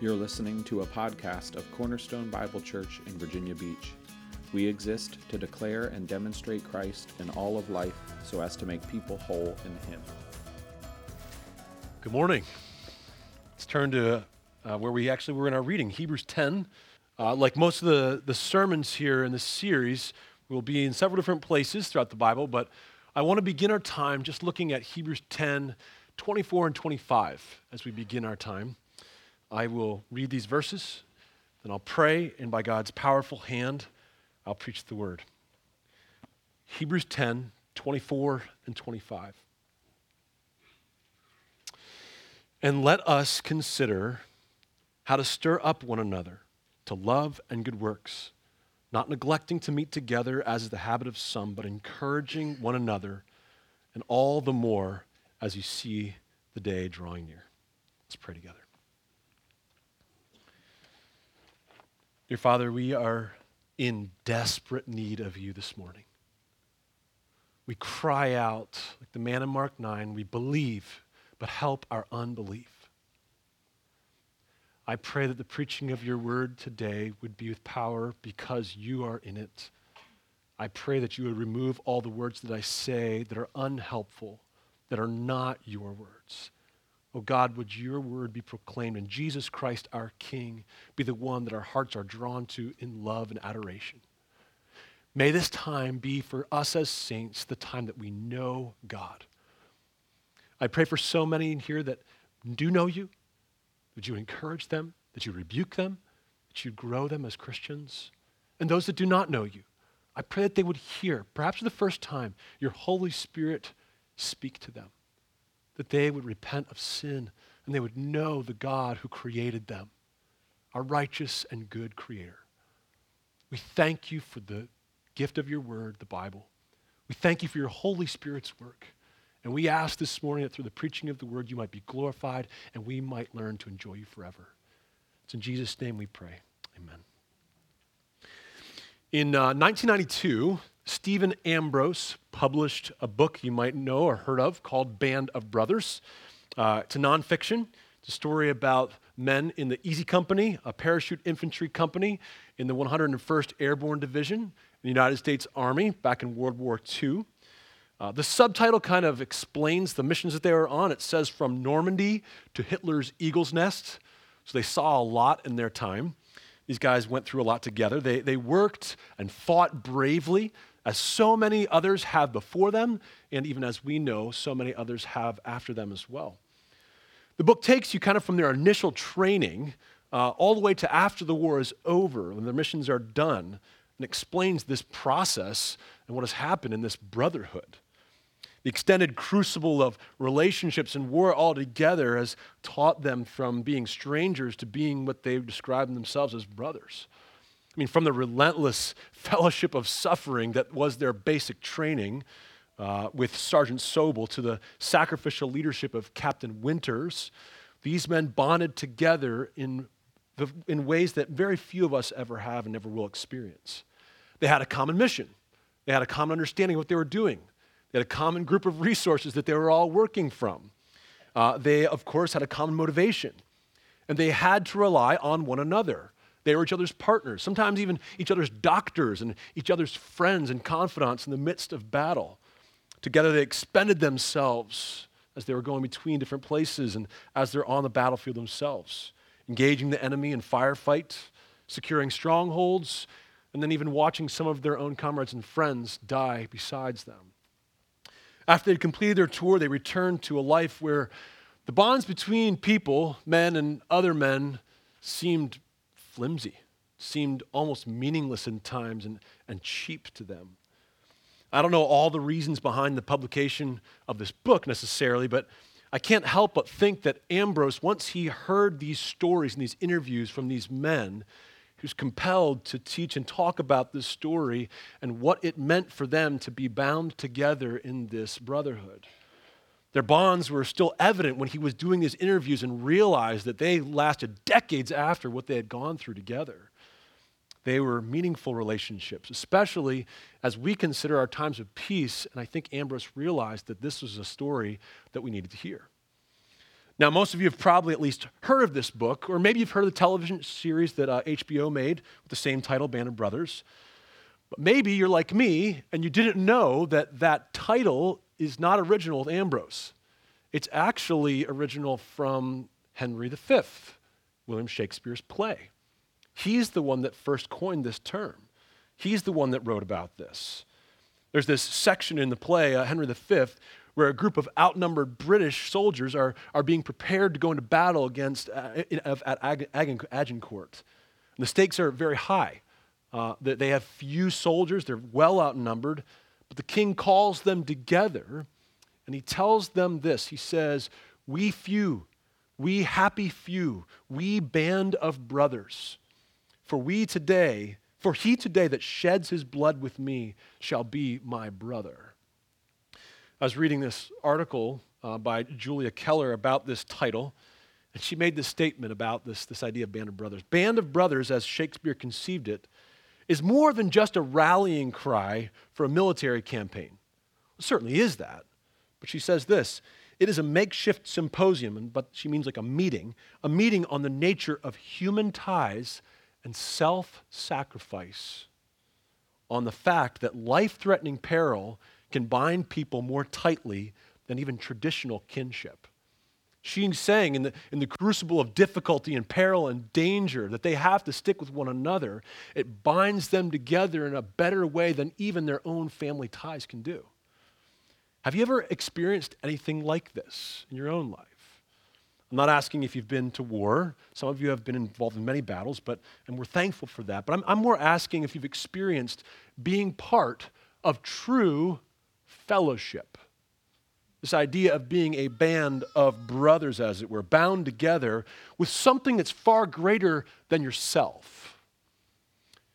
You're listening to a podcast of Cornerstone Bible Church in Virginia Beach. We exist to declare and demonstrate Christ in all of life so as to make people whole in Him. Good morning. Let's turn to uh, where we actually were in our reading, Hebrews 10. Uh, like most of the, the sermons here in this series, we'll be in several different places throughout the Bible, but I want to begin our time just looking at Hebrews 10, 24 and 25 as we begin our time. I will read these verses, then I'll pray, and by God's powerful hand, I'll preach the word. Hebrews 10, 24 and 25. And let us consider how to stir up one another to love and good works, not neglecting to meet together as is the habit of some, but encouraging one another, and all the more as you see the day drawing near. Let's pray together. Dear Father, we are in desperate need of you this morning. We cry out, like the man in Mark 9, we believe, but help our unbelief. I pray that the preaching of your word today would be with power because you are in it. I pray that you would remove all the words that I say that are unhelpful, that are not your words. Oh God, would your word be proclaimed and Jesus Christ, our King, be the one that our hearts are drawn to in love and adoration. May this time be for us as saints the time that we know God. I pray for so many in here that do know you. Would you encourage them? That you rebuke them? That you grow them as Christians? And those that do not know you, I pray that they would hear, perhaps for the first time, your Holy Spirit speak to them that they would repent of sin and they would know the God who created them, our righteous and good Creator. We thank you for the gift of your word, the Bible. We thank you for your Holy Spirit's work. And we ask this morning that through the preaching of the word, you might be glorified and we might learn to enjoy you forever. It's in Jesus' name we pray. Amen. In uh, 1992, Stephen Ambrose published a book you might know or heard of called Band of Brothers. Uh, it's a nonfiction. It's a story about men in the Easy Company, a parachute infantry company in the 101st Airborne Division in the United States Army back in World War II. Uh, the subtitle kind of explains the missions that they were on. It says from Normandy to Hitler's Eagle's Nest. So they saw a lot in their time. These guys went through a lot together. They, they worked and fought bravely as so many others have before them, and even as we know, so many others have after them as well. The book takes you kind of from their initial training uh, all the way to after the war is over, when their missions are done, and explains this process and what has happened in this brotherhood. The extended crucible of relationships and war all together has taught them from being strangers to being what they describe themselves as brothers. I mean, from the relentless fellowship of suffering that was their basic training uh, with Sergeant Sobel to the sacrificial leadership of Captain Winters, these men bonded together in, the, in ways that very few of us ever have and never will experience. They had a common mission, they had a common understanding of what they were doing, they had a common group of resources that they were all working from. Uh, they, of course, had a common motivation, and they had to rely on one another. They were each other's partners, sometimes even each other's doctors and each other's friends and confidants in the midst of battle. Together, they expended themselves as they were going between different places and as they're on the battlefield themselves, engaging the enemy in firefight, securing strongholds, and then even watching some of their own comrades and friends die besides them. After they'd completed their tour, they returned to a life where the bonds between people, men and other men, seemed flimsy, seemed almost meaningless in times and, and cheap to them. I don't know all the reasons behind the publication of this book necessarily, but I can't help but think that Ambrose, once he heard these stories and these interviews from these men, was compelled to teach and talk about this story and what it meant for them to be bound together in this brotherhood. Their bonds were still evident when he was doing these interviews and realized that they lasted decades after what they had gone through together. They were meaningful relationships, especially as we consider our times of peace. And I think Ambrose realized that this was a story that we needed to hear. Now, most of you have probably at least heard of this book, or maybe you've heard of the television series that uh, HBO made with the same title, Band of Brothers. But maybe you're like me and you didn't know that that title is not original with Ambrose. It's actually original from Henry V, William Shakespeare's play. He's the one that first coined this term. He's the one that wrote about this. There's this section in the play, uh, Henry V, where a group of outnumbered British soldiers are, are being prepared to go into battle against uh, at Agincourt. And the stakes are very high. Uh, they have few soldiers, they're well outnumbered, but the king calls them together and he tells them this. He says, We few, we happy few, we band of brothers, for we today, for he today that sheds his blood with me shall be my brother. I was reading this article uh, by Julia Keller about this title, and she made this statement about this, this idea of Band of Brothers. Band of Brothers, as Shakespeare conceived it, is more than just a rallying cry for a military campaign. It certainly is that. But she says this it is a makeshift symposium, but she means like a meeting, a meeting on the nature of human ties and self sacrifice, on the fact that life threatening peril can bind people more tightly than even traditional kinship. She's saying in the, in the crucible of difficulty and peril and danger that they have to stick with one another, it binds them together in a better way than even their own family ties can do. Have you ever experienced anything like this in your own life? I'm not asking if you've been to war. Some of you have been involved in many battles, but and we're thankful for that. But I'm, I'm more asking if you've experienced being part of true fellowship this idea of being a band of brothers, as it were, bound together with something that's far greater than yourself.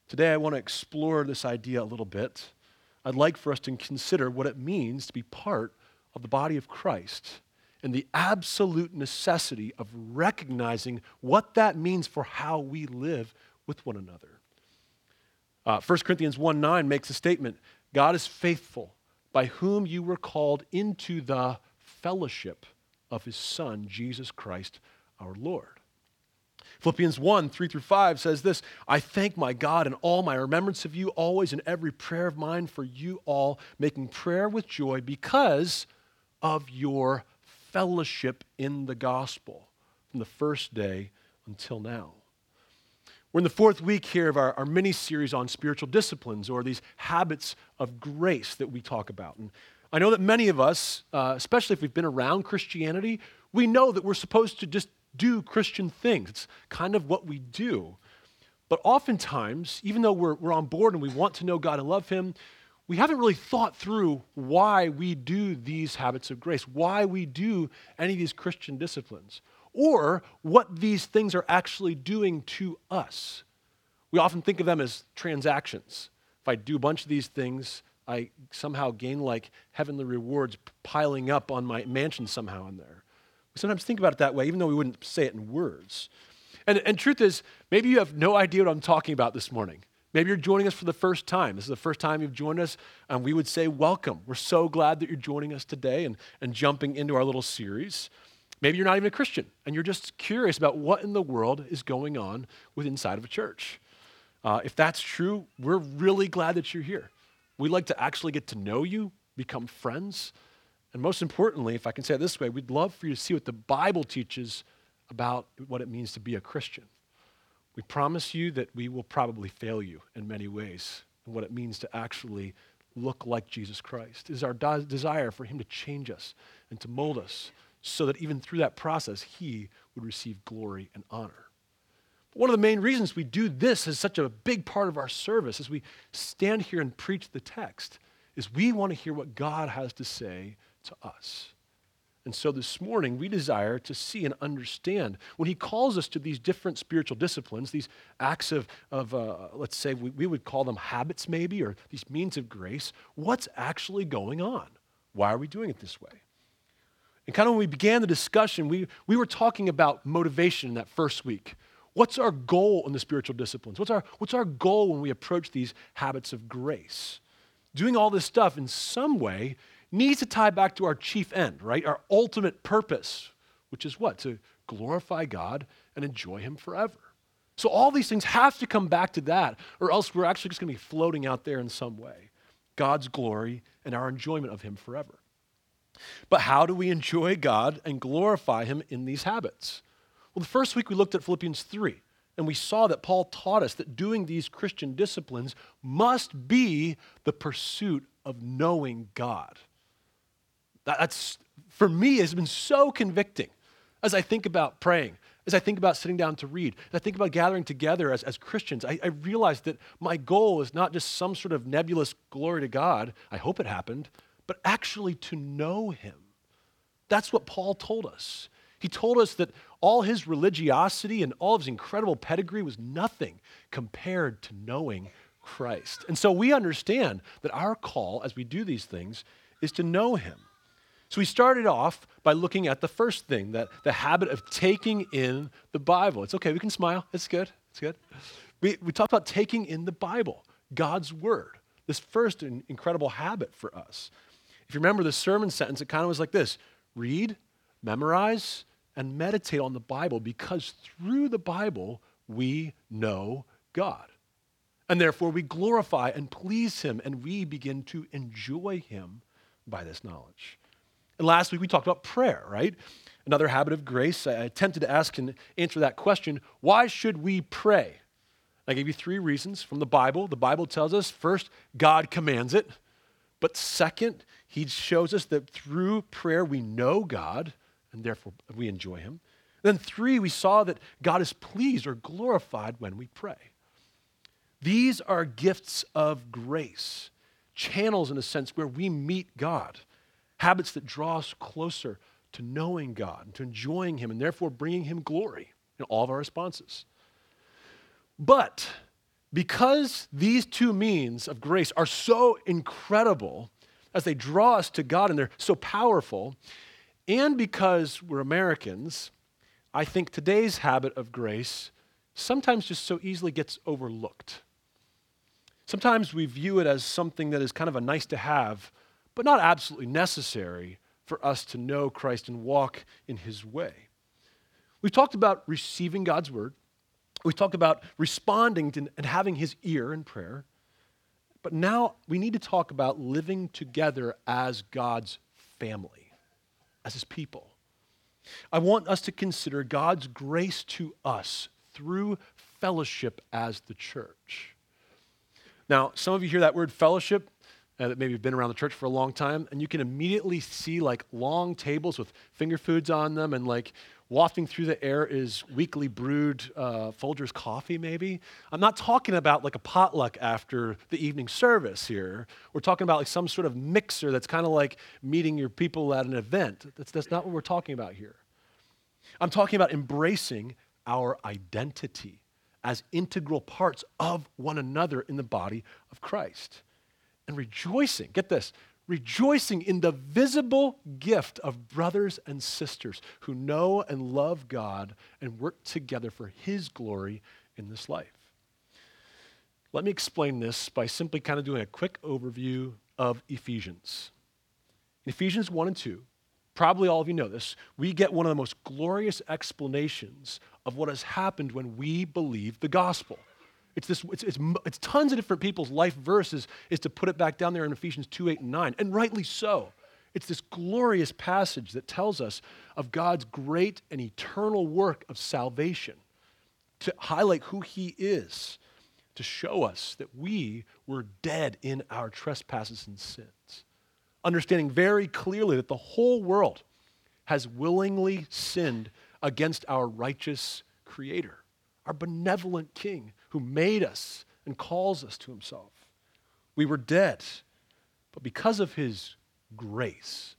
Today, I want to explore this idea a little bit. I'd like for us to consider what it means to be part of the body of Christ and the absolute necessity of recognizing what that means for how we live with one another. Uh, 1 Corinthians 1 9 makes a statement God is faithful by whom you were called into the fellowship of his Son, Jesus Christ our Lord. Philippians 1 3 through 5 says this I thank my God in all my remembrance of you, always in every prayer of mine for you all, making prayer with joy because of your fellowship in the gospel from the first day until now. We're in the fourth week here of our, our mini series on spiritual disciplines or these habits of grace that we talk about. And I know that many of us, uh, especially if we've been around Christianity, we know that we're supposed to just do Christian things. It's kind of what we do. But oftentimes, even though we're, we're on board and we want to know God and love Him, we haven't really thought through why we do these habits of grace, why we do any of these Christian disciplines or what these things are actually doing to us. We often think of them as transactions. If I do a bunch of these things, I somehow gain like heavenly rewards piling up on my mansion somehow in there. We sometimes think about it that way, even though we wouldn't say it in words. And, and truth is, maybe you have no idea what I'm talking about this morning. Maybe you're joining us for the first time. This is the first time you've joined us, and we would say, Welcome. We're so glad that you're joining us today and, and jumping into our little series. Maybe you're not even a Christian and you're just curious about what in the world is going on with inside of a church. Uh, if that's true, we're really glad that you're here. We'd like to actually get to know you, become friends, and most importantly, if I can say it this way, we'd love for you to see what the Bible teaches about what it means to be a Christian. We promise you that we will probably fail you in many ways and what it means to actually look like Jesus Christ. It is our de- desire for Him to change us and to mold us so that even through that process, he would receive glory and honor. one of the main reasons we do this as such a big part of our service as we stand here and preach the text is we want to hear what God has to say to us. And so this morning, we desire to see and understand when he calls us to these different spiritual disciplines, these acts of, of uh, let's say, we, we would call them habits maybe, or these means of grace, what's actually going on? Why are we doing it this way? And kind of when we began the discussion, we, we were talking about motivation in that first week. What's our goal in the spiritual disciplines? What's our, what's our goal when we approach these habits of grace? Doing all this stuff in some way needs to tie back to our chief end, right? Our ultimate purpose, which is what? To glorify God and enjoy Him forever. So all these things have to come back to that, or else we're actually just going to be floating out there in some way. God's glory and our enjoyment of Him forever. But how do we enjoy God and glorify Him in these habits? Well, the first week we looked at Philippians 3, and we saw that Paul taught us that doing these Christian disciplines must be the pursuit of knowing God. That's, for me, has been so convicting as I think about praying, as I think about sitting down to read, as I think about gathering together as, as Christians. I, I realize that my goal is not just some sort of nebulous glory to God, I hope it happened, but actually to know Him. That's what Paul told us. He told us that all his religiosity and all of his incredible pedigree was nothing compared to knowing Christ. And so we understand that our call as we do these things is to know him. So we started off by looking at the first thing, that the habit of taking in the Bible. It's okay, we can smile. It's good. It's good. We, we talked about taking in the Bible, God's word. This first incredible habit for us. If you remember the sermon sentence, it kind of was like this read, memorize, and meditate on the Bible because through the Bible we know God. And therefore we glorify and please Him and we begin to enjoy Him by this knowledge. And last week we talked about prayer, right? Another habit of grace. I attempted to ask and answer that question why should we pray? I gave you three reasons from the Bible. The Bible tells us first, God commands it. But second, He shows us that through prayer we know God and therefore we enjoy Him. Then, three, we saw that God is pleased or glorified when we pray. These are gifts of grace, channels in a sense where we meet God habits that draw us closer to knowing God and to enjoying Him and therefore bringing Him glory in all of our responses. But because these two means of grace are so incredible as they draw us to God and they're so powerful, and because we're Americans, I think today's habit of grace sometimes just so easily gets overlooked. Sometimes we view it as something that is kind of a nice to have but not absolutely necessary for us to know Christ and walk in his way. We've talked about receiving God's word. We've talked about responding to, and having his ear in prayer. But now we need to talk about living together as God's family, as his people. I want us to consider God's grace to us through fellowship as the church. Now, some of you hear that word fellowship, uh, that maybe you've been around the church for a long time, and you can immediately see like long tables with finger foods on them, and like wafting through the air is weakly brewed uh, Folgers coffee, maybe. I'm not talking about like a potluck after the evening service here. We're talking about like some sort of mixer that's kind of like meeting your people at an event. That's, that's not what we're talking about here. I'm talking about embracing our identity as integral parts of one another in the body of Christ and rejoicing, get this, rejoicing in the visible gift of brothers and sisters who know and love God and work together for His glory in this life. Let me explain this by simply kind of doing a quick overview of Ephesians. In Ephesians 1 and 2, probably all of you know this, we get one of the most glorious explanations of what has happened when we believe the gospel. It's, this, it's, it's, it's tons of different people's life verses is to put it back down there in Ephesians 2, 8, and 9, and rightly so. It's this glorious passage that tells us of God's great and eternal work of salvation to highlight who He is, to show us that we were dead in our trespasses and sins. Understanding very clearly that the whole world has willingly sinned against our righteous Creator, our benevolent King who made us and calls us to himself. We were dead, but because of his grace,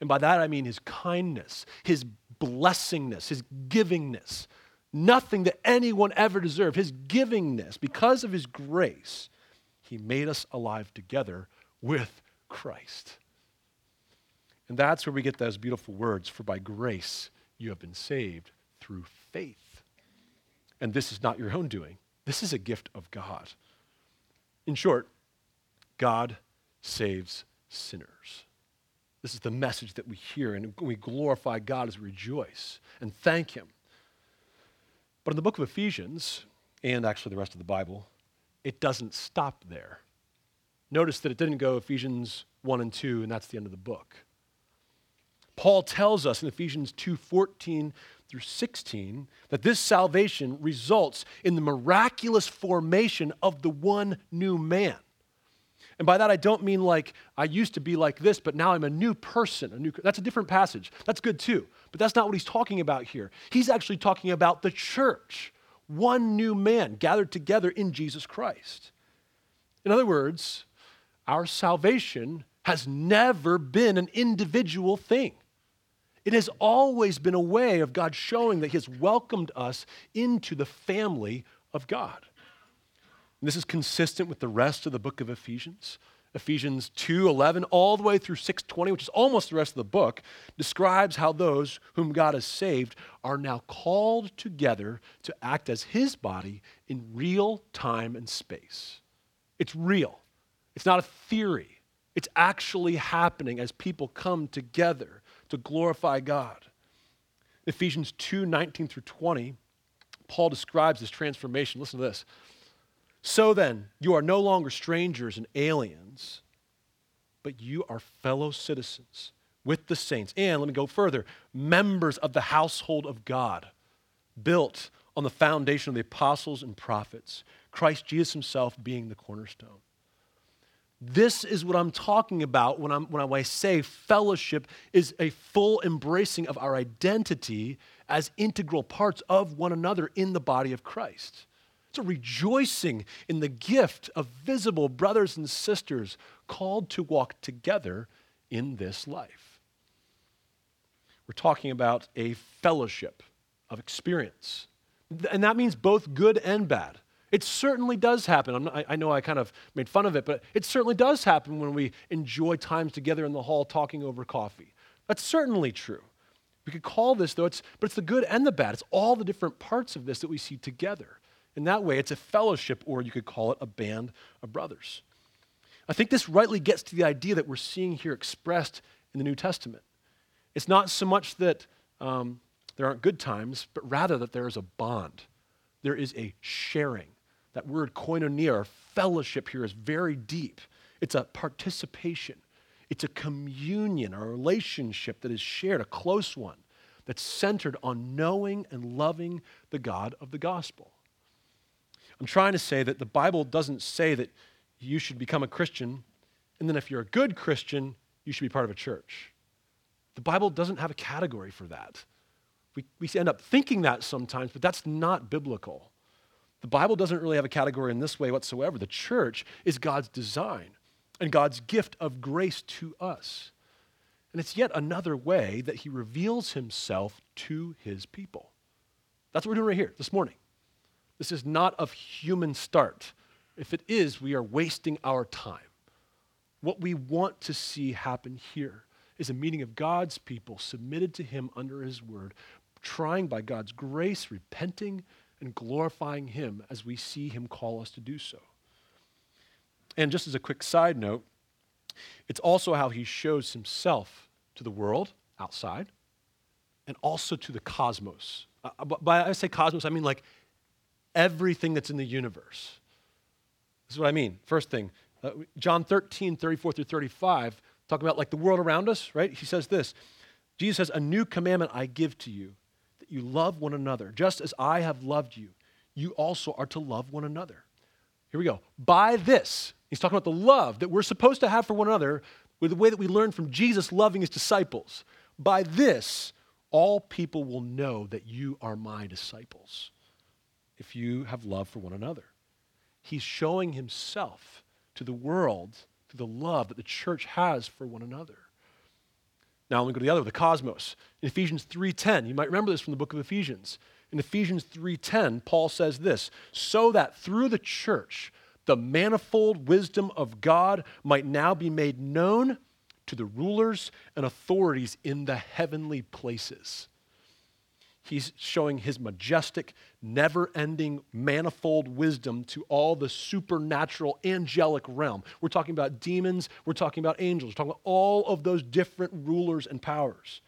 and by that I mean his kindness, his blessingness, his givingness, nothing that anyone ever deserved, his givingness, because of his grace, he made us alive together with Christ. And that's where we get those beautiful words for by grace you have been saved through faith. And this is not your own doing, this is a gift of God. In short, God saves sinners. This is the message that we hear, and we glorify God as we rejoice and thank Him. But in the book of Ephesians, and actually the rest of the Bible, it doesn't stop there. Notice that it didn't go Ephesians 1 and 2, and that's the end of the book. Paul tells us in Ephesians 2 14 through 16 that this salvation results in the miraculous formation of the one new man. And by that, I don't mean like I used to be like this, but now I'm a new person. A new, that's a different passage. That's good too. But that's not what he's talking about here. He's actually talking about the church, one new man gathered together in Jesus Christ. In other words, our salvation has never been an individual thing. It has always been a way of God showing that He has welcomed us into the family of God. And this is consistent with the rest of the book of Ephesians. Ephesians 2:11 all the way through 6:20, which is almost the rest of the book, describes how those whom God has saved are now called together to act as his body in real time and space. It's real. It's not a theory. It's actually happening as people come together to glorify God. Ephesians 2 19 through 20, Paul describes this transformation. Listen to this. So then, you are no longer strangers and aliens, but you are fellow citizens with the saints. And let me go further members of the household of God, built on the foundation of the apostles and prophets, Christ Jesus himself being the cornerstone. This is what I'm talking about when, I'm, when I say fellowship is a full embracing of our identity as integral parts of one another in the body of Christ. It's a rejoicing in the gift of visible brothers and sisters called to walk together in this life. We're talking about a fellowship of experience. And that means both good and bad. It certainly does happen. Not, i know I kind of made fun of it, but it certainly does happen when we enjoy times together in the hall talking over coffee. That's certainly true. We could call this, though, it's, but it's the good and the bad. It's all the different parts of this that we see together. In that way, it's a fellowship, or you could call it a band of brothers. I think this rightly gets to the idea that we're seeing here expressed in the New Testament. It's not so much that um, there aren't good times, but rather that there is a bond, there is a sharing that word koinonia or fellowship here is very deep. It's a participation, it's a communion, a relationship that is shared, a close one, that's centered on knowing and loving the God of the gospel. I'm trying to say that the Bible doesn't say that you should become a Christian, and then if you're a good Christian, you should be part of a church. The Bible doesn't have a category for that. We, we end up thinking that sometimes, but that's not biblical. The Bible doesn't really have a category in this way whatsoever. The church is God's design and God's gift of grace to us. And it's yet another way that he reveals himself to his people. That's what we're doing right here this morning. This is not of human start. If it is, we are wasting our time. What we want to see happen here is a meeting of God's people submitted to him under his word, trying by God's grace, repenting, and glorifying Him as we see Him call us to do so. And just as a quick side note, it's also how He shows Himself to the world outside and also to the cosmos. Uh, uh by I say cosmos, I mean like everything that's in the universe. This is what I mean. First thing, uh, John 13, 34 through 35, talking about like the world around us, right? He says this Jesus says, A new commandment I give to you you love one another. Just as I have loved you, you also are to love one another. Here we go. By this, he's talking about the love that we're supposed to have for one another with the way that we learn from Jesus loving his disciples. By this, all people will know that you are my disciples if you have love for one another. He's showing himself to the world through the love that the church has for one another. Now let me go to the other, the cosmos. In Ephesians 3:10, you might remember this from the book of Ephesians. In Ephesians 3:10, Paul says this, so that through the church the manifold wisdom of God might now be made known to the rulers and authorities in the heavenly places. He's showing his majestic, never ending, manifold wisdom to all the supernatural, angelic realm. We're talking about demons, we're talking about angels, we're talking about all of those different rulers and powers.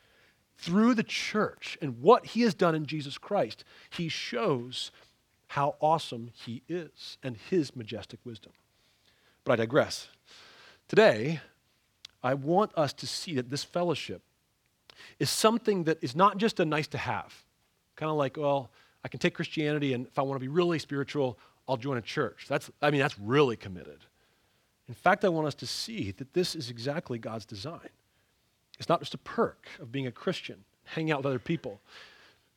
Through the church and what he has done in Jesus Christ, he shows how awesome he is and his majestic wisdom. But I digress. Today, I want us to see that this fellowship is something that is not just a nice to have. Kind of like, well, I can take Christianity and if I want to be really spiritual, I'll join a church. That's, I mean, that's really committed. In fact, I want us to see that this is exactly God's design. It's not just a perk of being a Christian, hanging out with other people.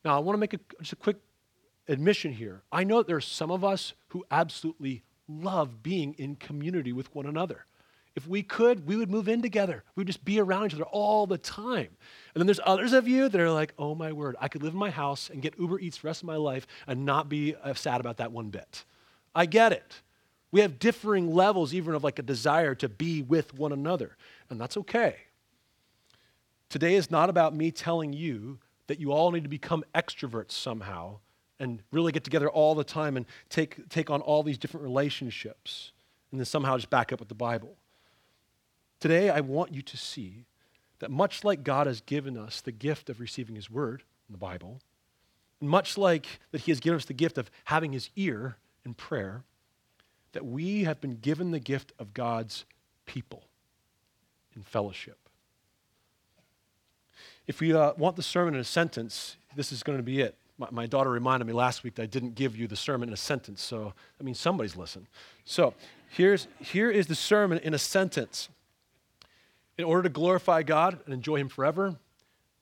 Now, I want to make a, just a quick admission here. I know that there are some of us who absolutely love being in community with one another. If we could, we would move in together. We would just be around each other all the time. And then there's others of you that are like, oh my word, I could live in my house and get Uber Eats the rest of my life and not be uh, sad about that one bit. I get it. We have differing levels, even of like a desire to be with one another, and that's okay. Today is not about me telling you that you all need to become extroverts somehow and really get together all the time and take, take on all these different relationships and then somehow just back up with the Bible. Today, I want you to see that much like God has given us the gift of receiving His Word in the Bible, much like that He has given us the gift of having His ear in prayer, that we have been given the gift of God's people in fellowship. If we uh, want the sermon in a sentence, this is going to be it. My, my, daughter reminded me last week that I didn't give you the sermon in a sentence, so I mean, somebody's listened. So here's, here is the sermon in a sentence. In order to glorify God and enjoy Him forever,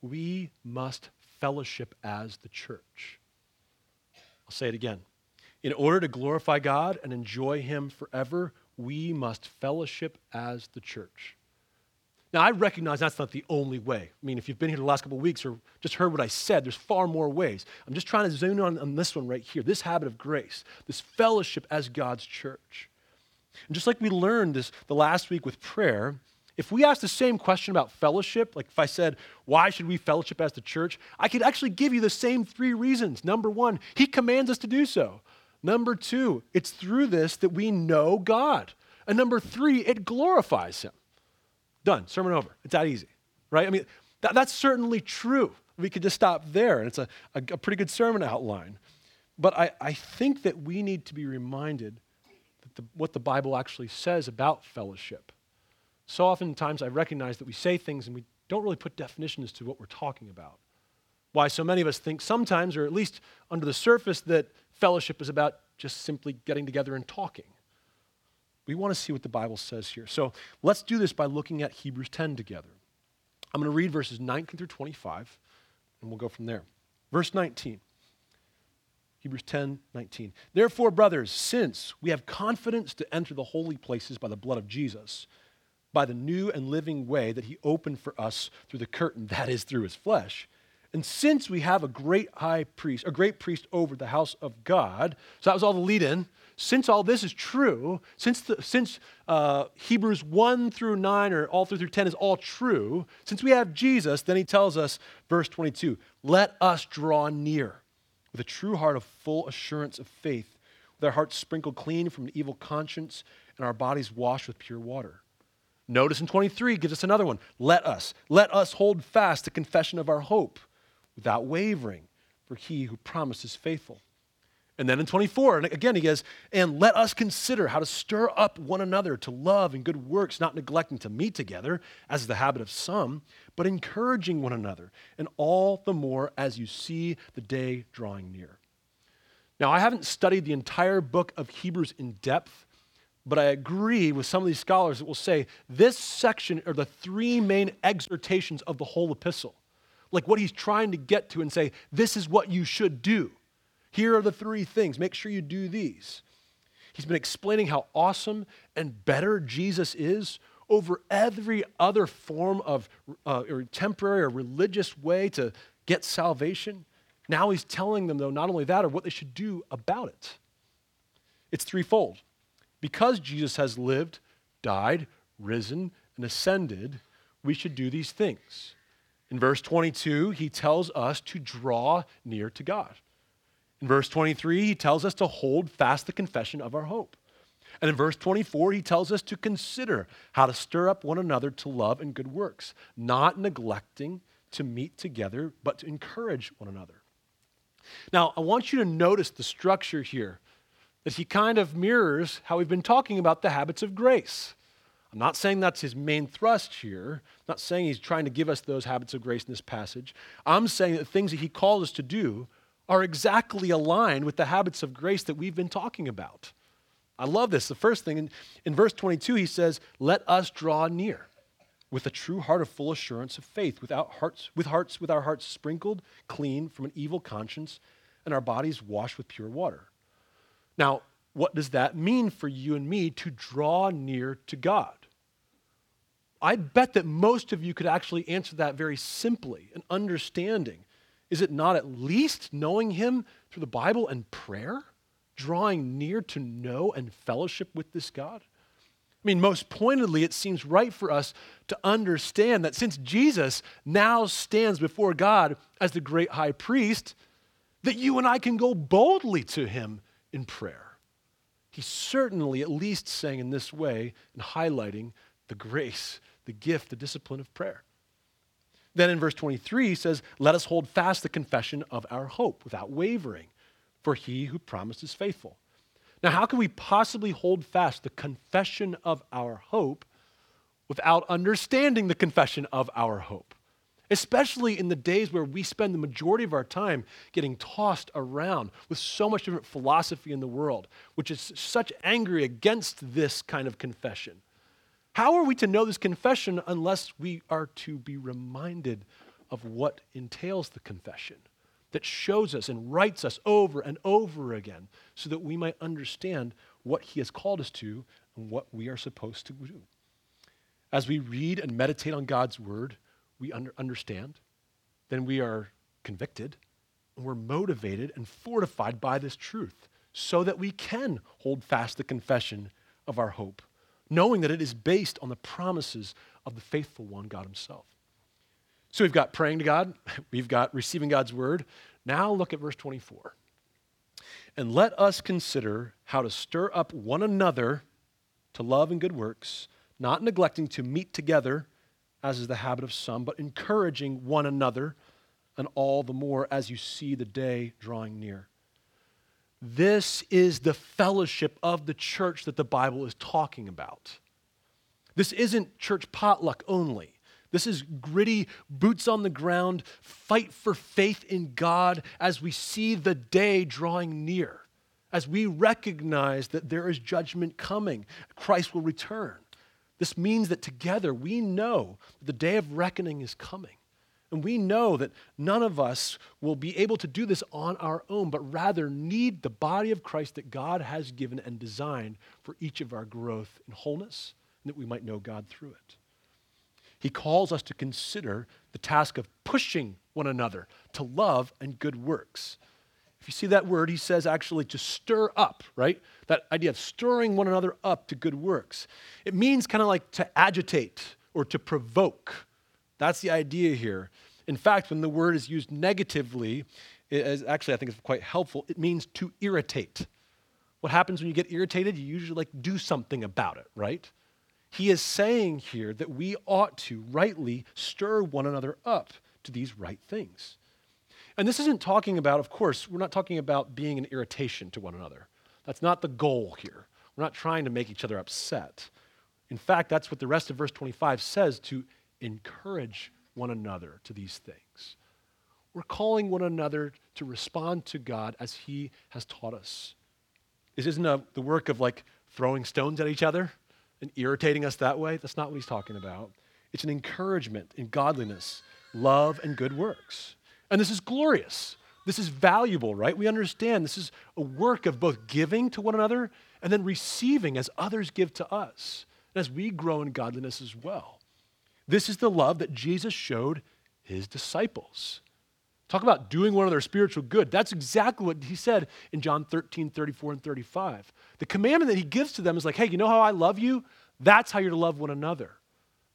we must fellowship as the church. I'll say it again. In order to glorify God and enjoy Him forever, we must fellowship as the church. Now, I recognize that's not the only way. I mean, if you've been here the last couple of weeks or just heard what I said, there's far more ways. I'm just trying to zoom in on, on this one right here this habit of grace, this fellowship as God's church. And just like we learned this the last week with prayer, if we ask the same question about fellowship, like if I said, why should we fellowship as the church? I could actually give you the same three reasons. Number one, he commands us to do so. Number two, it's through this that we know God. And number three, it glorifies him. Done, sermon over. It's that easy, right? I mean, that, that's certainly true. We could just stop there, and it's a, a, a pretty good sermon outline. But I, I think that we need to be reminded that the, what the Bible actually says about fellowship. So oftentimes I recognize that we say things and we don't really put definitions to what we're talking about. Why so many of us think sometimes, or at least under the surface, that fellowship is about just simply getting together and talking. We want to see what the Bible says here. So let's do this by looking at Hebrews 10 together. I'm going to read verses 19 through 25, and we'll go from there. Verse 19. Hebrews 10, 19. Therefore, brothers, since we have confidence to enter the holy places by the blood of Jesus, by the new and living way that he opened for us through the curtain, that is, through his flesh. And since we have a great high priest, a great priest over the house of God, so that was all the lead in. Since all this is true, since, the, since uh, Hebrews 1 through 9 or all through through 10 is all true, since we have Jesus, then he tells us, verse 22, let us draw near with a true heart of full assurance of faith, with our hearts sprinkled clean from an evil conscience and our bodies washed with pure water. Notice in 23 gives us another one. Let us, let us hold fast the confession of our hope without wavering, for he who promised is faithful. And then in 24, and again he goes, and let us consider how to stir up one another to love and good works, not neglecting to meet together, as is the habit of some, but encouraging one another, and all the more as you see the day drawing near. Now, I haven't studied the entire book of Hebrews in depth, but I agree with some of these scholars that will say this section are the three main exhortations of the whole epistle. Like what he's trying to get to and say, this is what you should do. Here are the three things. Make sure you do these. He's been explaining how awesome and better Jesus is over every other form of uh, or temporary or religious way to get salvation. Now he's telling them, though, not only that, or what they should do about it. It's threefold. Because Jesus has lived, died, risen, and ascended, we should do these things. In verse 22, he tells us to draw near to God. In verse 23, he tells us to hold fast the confession of our hope. And in verse 24, he tells us to consider how to stir up one another to love and good works, not neglecting to meet together, but to encourage one another. Now, I want you to notice the structure here, that he kind of mirrors how we've been talking about the habits of grace. I'm not saying that's his main thrust here. I'm not saying he's trying to give us those habits of grace in this passage. I'm saying that the things that he calls us to do are exactly aligned with the habits of grace that we've been talking about. I love this. The first thing in, in verse 22, he says, Let us draw near with a true heart of full assurance of faith, without hearts, with hearts, with our hearts sprinkled clean from an evil conscience and our bodies washed with pure water. Now, what does that mean for you and me to draw near to God? I bet that most of you could actually answer that very simply and understanding. Is it not at least knowing Him through the Bible and prayer? Drawing near to know and fellowship with this God? I mean, most pointedly, it seems right for us to understand that since Jesus now stands before God as the great high priest, that you and I can go boldly to him in prayer. He's certainly at least saying in this way and highlighting the grace, the gift, the discipline of prayer. Then in verse 23, he says, Let us hold fast the confession of our hope without wavering, for he who promised is faithful. Now, how can we possibly hold fast the confession of our hope without understanding the confession of our hope? Especially in the days where we spend the majority of our time getting tossed around with so much different philosophy in the world, which is such angry against this kind of confession. How are we to know this confession unless we are to be reminded of what entails the confession? that shows us and writes us over and over again so that we might understand what He has called us to and what we are supposed to do. As we read and meditate on God's Word, we under, understand, then we are convicted, and we're motivated and fortified by this truth so that we can hold fast the confession of our hope, knowing that it is based on the promises of the faithful one, God Himself. So we've got praying to God, we've got receiving God's word. Now look at verse 24. And let us consider how to stir up one another to love and good works, not neglecting to meet together, as is the habit of some, but encouraging one another, and all the more as you see the day drawing near. This is the fellowship of the church that the Bible is talking about. This isn't church potluck only. This is gritty, boots on the ground, fight for faith in God as we see the day drawing near, as we recognize that there is judgment coming, Christ will return. This means that together we know that the day of reckoning is coming. And we know that none of us will be able to do this on our own, but rather need the body of Christ that God has given and designed for each of our growth in wholeness, and that we might know God through it. He calls us to consider the task of pushing one another to love and good works. If you see that word, he says actually to stir up, right? That idea of stirring one another up to good works. It means kind of like to agitate or to provoke. That's the idea here. In fact, when the word is used negatively, is actually, I think it's quite helpful. It means to irritate. What happens when you get irritated? You usually like do something about it, right? He is saying here that we ought to rightly stir one another up to these right things. And this isn't talking about, of course, we're not talking about being an irritation to one another. That's not the goal here. We're not trying to make each other upset. In fact, that's what the rest of verse 25 says to encourage one another to these things. We're calling one another to respond to God as He has taught us. This isn't a, the work of like throwing stones at each other and irritating us that way. That's not what he's talking about. It's an encouragement in godliness, love, and good works. And this is glorious. This is valuable, right? We understand this is a work of both giving to one another and then receiving as others give to us, and as we grow in godliness as well. This is the love that Jesus showed his disciples. Talk about doing one their spiritual good. That's exactly what he said in John 13, 34, and 35. The commandment that he gives to them is like, hey, you know how I love you? That's how you're to love one another.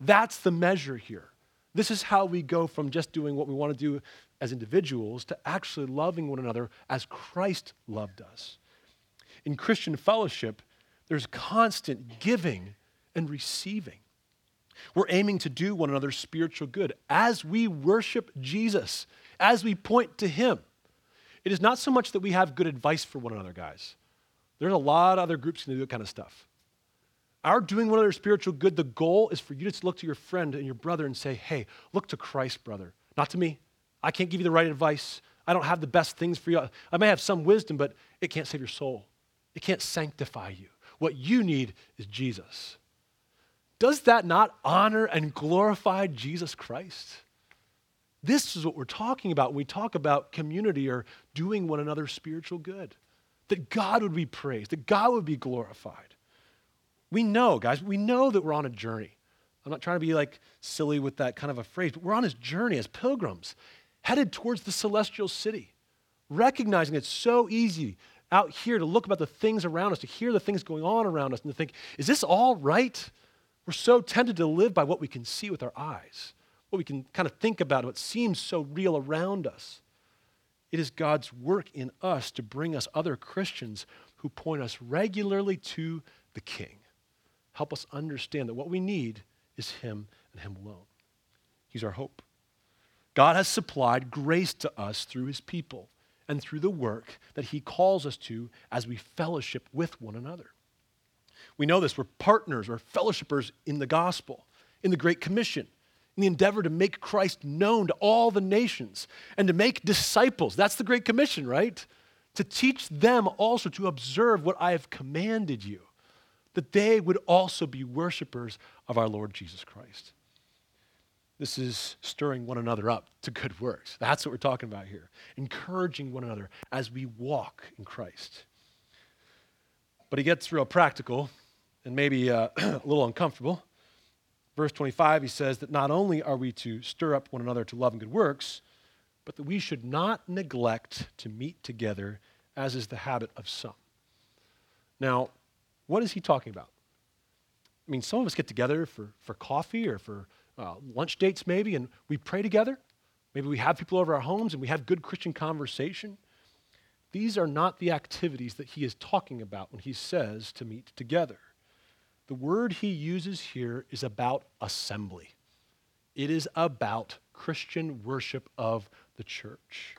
That's the measure here. This is how we go from just doing what we want to do as individuals to actually loving one another as Christ loved us. In Christian fellowship, there's constant giving and receiving. We're aiming to do one another spiritual good as we worship Jesus, as we point to Him. It is not so much that we have good advice for one another, guys. There's a lot of other groups can do that kind of stuff. Our doing one another spiritual good, the goal is for you to look to your friend and your brother and say, hey, look to Christ, brother, not to me. I can't give you the right advice. I don't have the best things for you. I may have some wisdom, but it can't save your soul. It can't sanctify you. What you need is Jesus. Does that not honor and glorify Jesus Christ? This is what we're talking about when we talk about community or doing one another spiritual good. That God would be praised, that God would be glorified. We know, guys, we know that we're on a journey. I'm not trying to be like silly with that kind of a phrase, but we're on this journey as pilgrims headed towards the celestial city, recognizing it's so easy out here to look about the things around us, to hear the things going on around us, and to think, is this all right? We're so tempted to live by what we can see with our eyes, what we can kind of think about, what seems so real around us. It is God's work in us to bring us other Christians who point us regularly to the King. Help us understand that what we need is Him and Him alone. He's our hope. God has supplied grace to us through His people and through the work that He calls us to as we fellowship with one another. We know this. We're partners, we're fellowshippers in the gospel, in the Great Commission, in the endeavor to make Christ known to all the nations and to make disciples. That's the Great Commission, right? To teach them also to observe what I have commanded you, that they would also be worshipers of our Lord Jesus Christ. This is stirring one another up to good works. That's what we're talking about here. Encouraging one another as we walk in Christ. But he gets real practical and maybe uh, a little uncomfortable. Verse 25, he says that not only are we to stir up one another to love and good works, but that we should not neglect to meet together, as is the habit of some. Now, what is he talking about? I mean, some of us get together for, for coffee or for uh, lunch dates maybe, and we pray together. Maybe we have people over our homes and we have good Christian conversation. These are not the activities that he is talking about when he says to meet together. The word he uses here is about assembly. It is about Christian worship of the church.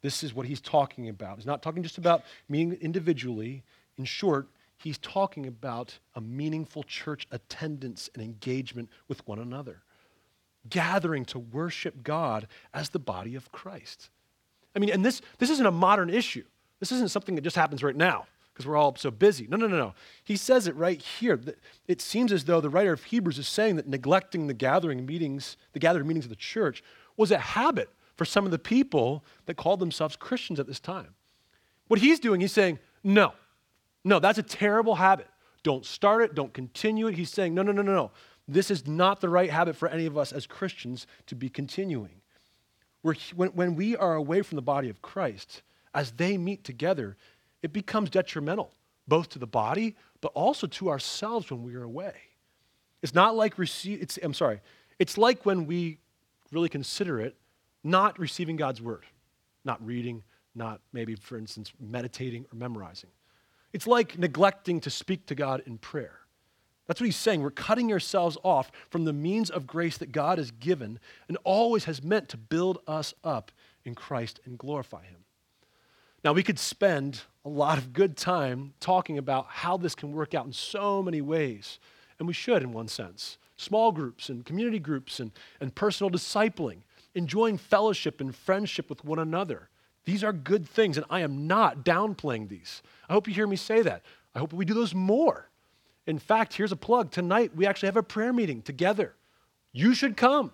This is what he's talking about. He's not talking just about meeting individually. In short, he's talking about a meaningful church attendance and engagement with one another, gathering to worship God as the body of Christ. I mean, and this, this isn't a modern issue. This isn't something that just happens right now because we're all so busy. No, no, no, no. He says it right here. It seems as though the writer of Hebrews is saying that neglecting the gathering meetings, the gathered meetings of the church, was a habit for some of the people that called themselves Christians at this time. What he's doing, he's saying, no, no, that's a terrible habit. Don't start it, don't continue it. He's saying, no, no, no, no, no. This is not the right habit for any of us as Christians to be continuing. We're, when, when we are away from the body of Christ, as they meet together, it becomes detrimental, both to the body, but also to ourselves when we are away. It's not like receive, it's, I'm sorry, it's like when we really consider it, not receiving God's word, not reading, not maybe, for instance, meditating or memorizing. It's like neglecting to speak to God in prayer. That's what he's saying. We're cutting ourselves off from the means of grace that God has given and always has meant to build us up in Christ and glorify him. Now, we could spend a lot of good time talking about how this can work out in so many ways, and we should in one sense. Small groups and community groups and, and personal discipling, enjoying fellowship and friendship with one another. These are good things, and I am not downplaying these. I hope you hear me say that. I hope we do those more. In fact, here's a plug. Tonight, we actually have a prayer meeting together. You should come.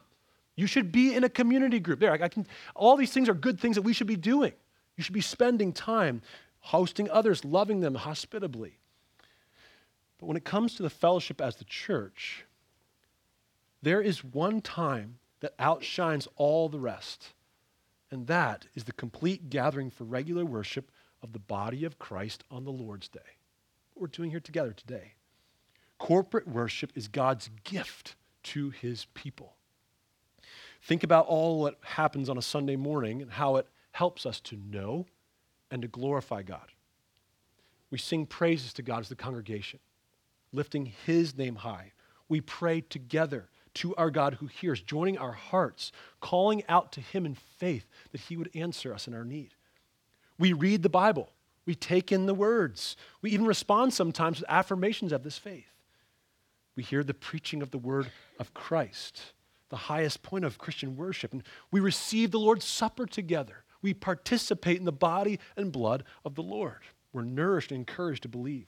You should be in a community group. There, I, I can, all these things are good things that we should be doing. You should be spending time hosting others, loving them hospitably. But when it comes to the fellowship as the church, there is one time that outshines all the rest and that is the complete gathering for regular worship of the body of Christ on the Lord's Day. What we're doing here together today. Corporate worship is God's gift to his people. Think about all what happens on a Sunday morning and how it helps us to know and to glorify God. We sing praises to God as the congregation, lifting His name high. We pray together to our God who hears, joining our hearts, calling out to Him in faith that He would answer us in our need. We read the Bible, we take in the words, we even respond sometimes with affirmations of this faith. We hear the preaching of the word of Christ, the highest point of Christian worship, and we receive the Lord's Supper together. We participate in the body and blood of the Lord. We're nourished and encouraged to believe.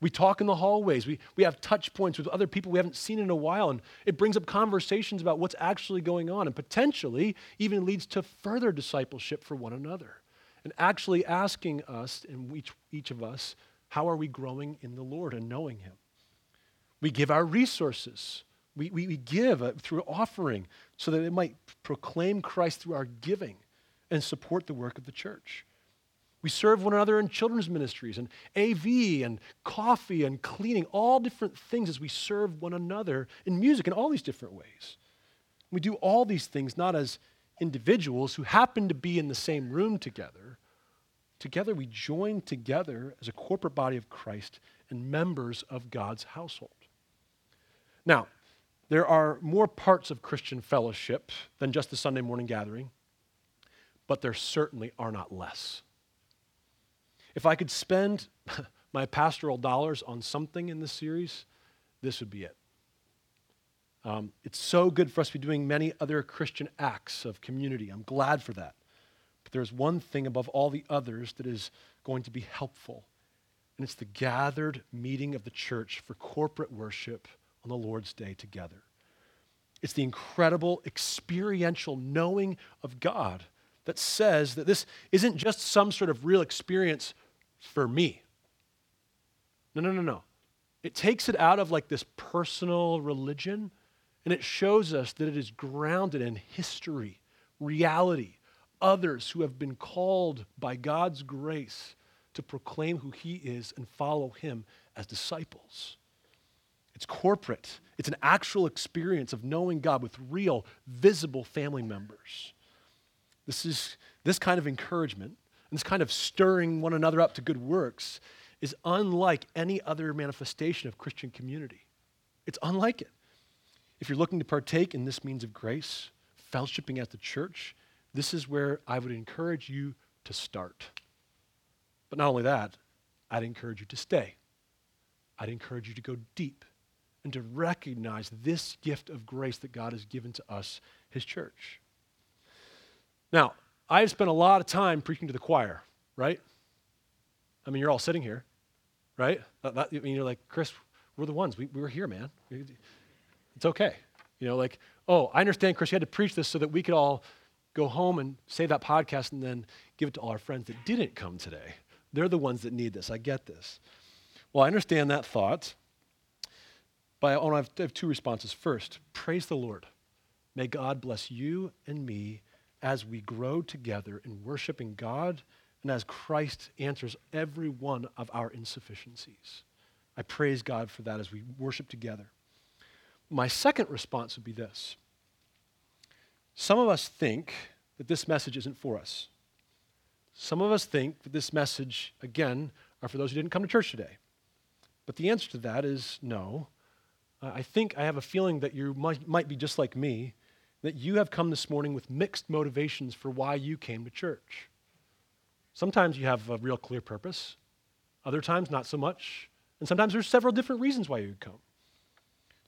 We talk in the hallways. We, we have touch points with other people we haven't seen in a while, and it brings up conversations about what's actually going on and potentially even leads to further discipleship for one another. And actually asking us, and each, each of us, how are we growing in the Lord and knowing Him? We give our resources. We, we, we give uh, through offering so that it might proclaim Christ through our giving and support the work of the church. We serve one another in children's ministries and AV and coffee and cleaning, all different things as we serve one another in music in all these different ways. We do all these things not as individuals who happen to be in the same room together. Together, we join together as a corporate body of Christ and members of God's household. Now, there are more parts of Christian fellowship than just the Sunday morning gathering, but there certainly are not less. If I could spend my pastoral dollars on something in this series, this would be it. Um, it's so good for us to be doing many other Christian acts of community. I'm glad for that. But there's one thing above all the others that is going to be helpful, and it's the gathered meeting of the church for corporate worship on the Lord's Day together. It's the incredible experiential knowing of God that says that this isn't just some sort of real experience for me. No, no, no, no. It takes it out of like this personal religion and it shows us that it is grounded in history, reality, others who have been called by God's grace to proclaim who He is and follow Him as disciples. It's corporate, it's an actual experience of knowing God with real, visible family members. This is this kind of encouragement and this kind of stirring one another up to good works is unlike any other manifestation of Christian community. It's unlike it. If you're looking to partake in this means of grace, fellowshipping at the church, this is where I would encourage you to start. But not only that, I'd encourage you to stay. I'd encourage you to go deep and to recognize this gift of grace that God has given to us, His church. Now, I've spent a lot of time preaching to the choir, right? I mean, you're all sitting here, right? I mean, you're like, Chris, we're the ones. We, we were here, man. It's okay. You know, like, oh, I understand, Chris, you had to preach this so that we could all go home and save that podcast and then give it to all our friends that didn't come today. They're the ones that need this. I get this. Well, I understand that thought. But I have two responses. First, praise the Lord. May God bless you and me as we grow together in worshiping God and as Christ answers every one of our insufficiencies. I praise God for that as we worship together. My second response would be this Some of us think that this message isn't for us. Some of us think that this message, again, are for those who didn't come to church today. But the answer to that is no. I think I have a feeling that you might, might be just like me, that you have come this morning with mixed motivations for why you came to church. Sometimes you have a real clear purpose, other times not so much, and sometimes there's several different reasons why you come.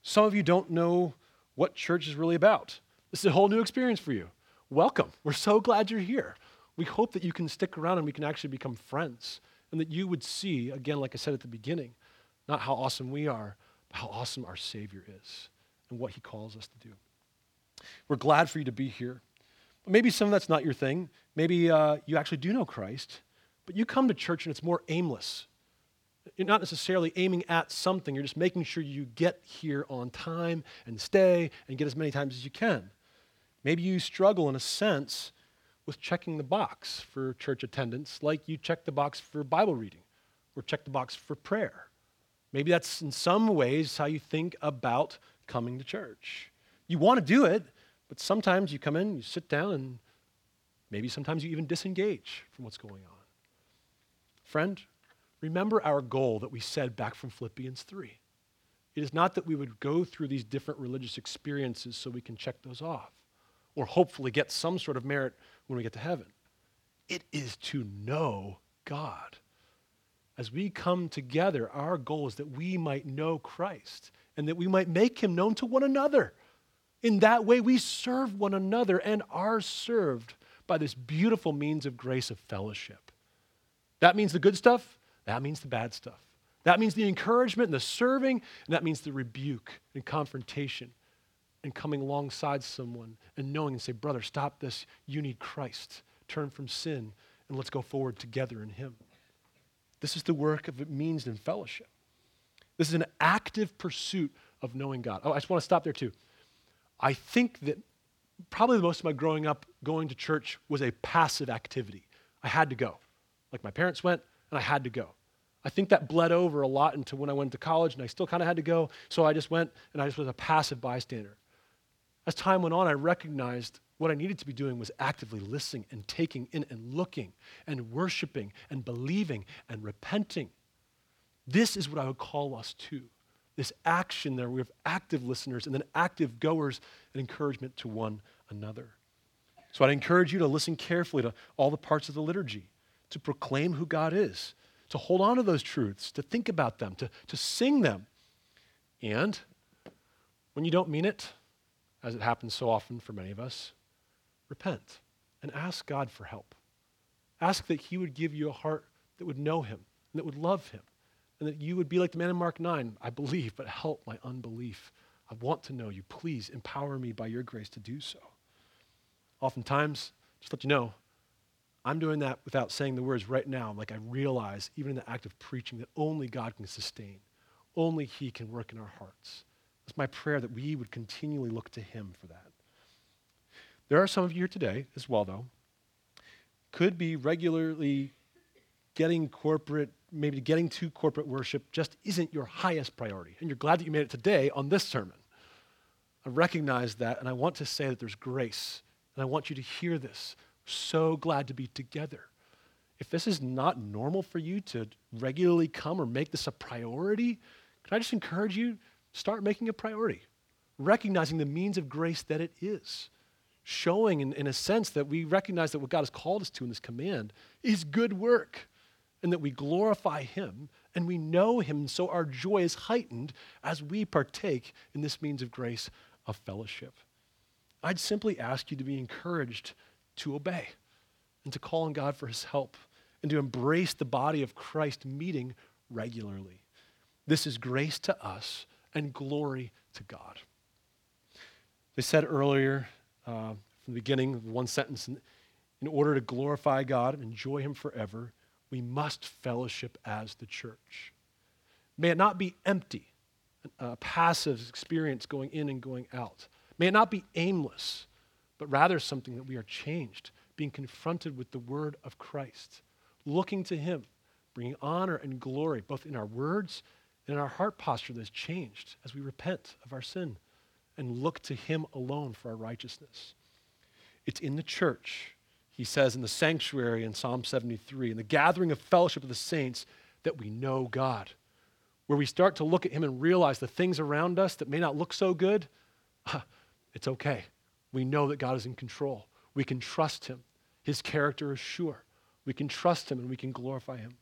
Some of you don't know what church is really about. This is a whole new experience for you. Welcome. We're so glad you're here. We hope that you can stick around and we can actually become friends, and that you would see, again, like I said at the beginning, not how awesome we are, but how awesome our Savior is and what He calls us to do. We're glad for you to be here. Maybe some of that's not your thing. Maybe uh, you actually do know Christ, but you come to church and it's more aimless. You're not necessarily aiming at something, you're just making sure you get here on time and stay and get as many times as you can. Maybe you struggle in a sense with checking the box for church attendance, like you check the box for Bible reading or check the box for prayer. Maybe that's in some ways how you think about coming to church. You want to do it, But sometimes you come in, you sit down, and maybe sometimes you even disengage from what's going on. Friend, remember our goal that we said back from Philippians 3. It is not that we would go through these different religious experiences so we can check those off or hopefully get some sort of merit when we get to heaven. It is to know God. As we come together, our goal is that we might know Christ and that we might make him known to one another. In that way, we serve one another and are served by this beautiful means of grace of fellowship. That means the good stuff, that means the bad stuff. That means the encouragement and the serving, and that means the rebuke and confrontation and coming alongside someone and knowing and say, Brother, stop this. You need Christ. Turn from sin and let's go forward together in Him. This is the work of it means in fellowship. This is an active pursuit of knowing God. Oh, I just want to stop there too. I think that probably most of my growing up going to church was a passive activity. I had to go. Like my parents went, and I had to go. I think that bled over a lot into when I went to college, and I still kind of had to go. So I just went, and I just was a passive bystander. As time went on, I recognized what I needed to be doing was actively listening and taking in and looking and worshiping and believing and repenting. This is what I would call us to this action there. We have active listeners and then active goers and encouragement to one another. So I'd encourage you to listen carefully to all the parts of the liturgy, to proclaim who God is, to hold on to those truths, to think about them, to, to sing them. And when you don't mean it, as it happens so often for many of us, repent and ask God for help. Ask that He would give you a heart that would know Him and that would love Him, and that you would be like the man in Mark 9 I believe, but help my unbelief. I want to know you. Please empower me by your grace to do so. Oftentimes, just let you know, I'm doing that without saying the words right now. Like I realize, even in the act of preaching, that only God can sustain, only He can work in our hearts. It's my prayer that we would continually look to Him for that. There are some of you here today as well, though, could be regularly getting corporate, maybe getting to corporate worship just isn't your highest priority. And you're glad that you made it today on this sermon. I recognize that, and I want to say that there's grace, and I want you to hear this. So glad to be together. If this is not normal for you to regularly come or make this a priority, can I just encourage you start making a priority, recognizing the means of grace that it is, showing in, in a sense that we recognize that what God has called us to in this command is good work and that we glorify Him and we know Him, so our joy is heightened as we partake in this means of grace of fellowship. I'd simply ask you to be encouraged to obey and to call on God for His help and to embrace the body of Christ meeting regularly. This is grace to us and glory to God. They said earlier uh, from the beginning one sentence in, in order to glorify God and enjoy Him forever, we must fellowship as the church. May it not be empty, a passive experience going in and going out. May it not be aimless, but rather something that we are changed, being confronted with the word of Christ, looking to Him, bringing honor and glory both in our words and in our heart posture that's changed as we repent of our sin and look to Him alone for our righteousness. It's in the church, he says in the sanctuary in Psalm 73, in the gathering of fellowship of the saints, that we know God. Where we start to look at Him and realize the things around us that may not look so good, it's okay. We know that God is in control. We can trust Him. His character is sure. We can trust Him and we can glorify Him.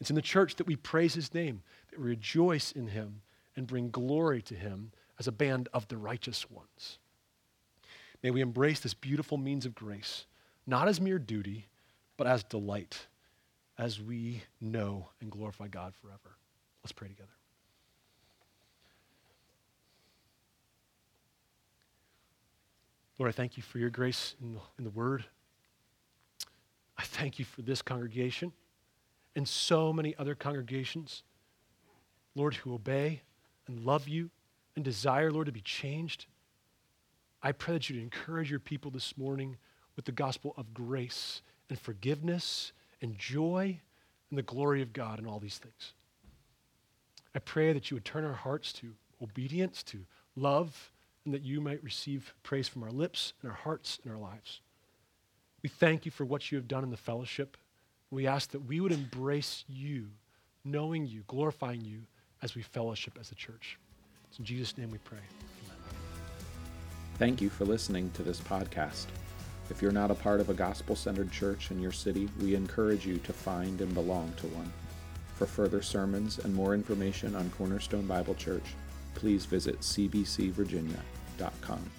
It's in the church that we praise His name, that we rejoice in Him and bring glory to Him as a band of the righteous ones. May we embrace this beautiful means of grace, not as mere duty, but as delight, as we know and glorify God forever. Let's pray together. Lord, I thank you for your grace in the, in the word. I thank you for this congregation and so many other congregations, Lord, who obey and love you and desire, Lord, to be changed. I pray that you'd encourage your people this morning with the gospel of grace and forgiveness and joy and the glory of God and all these things. I pray that you would turn our hearts to obedience, to love, and that you might receive praise from our lips and our hearts and our lives. We thank you for what you have done in the fellowship. We ask that we would embrace you, knowing you, glorifying you as we fellowship as a church. It's in Jesus' name we pray. Amen. Thank you for listening to this podcast. If you're not a part of a gospel centered church in your city, we encourage you to find and belong to one. For further sermons and more information on Cornerstone Bible Church, please visit cbcvirginia.com.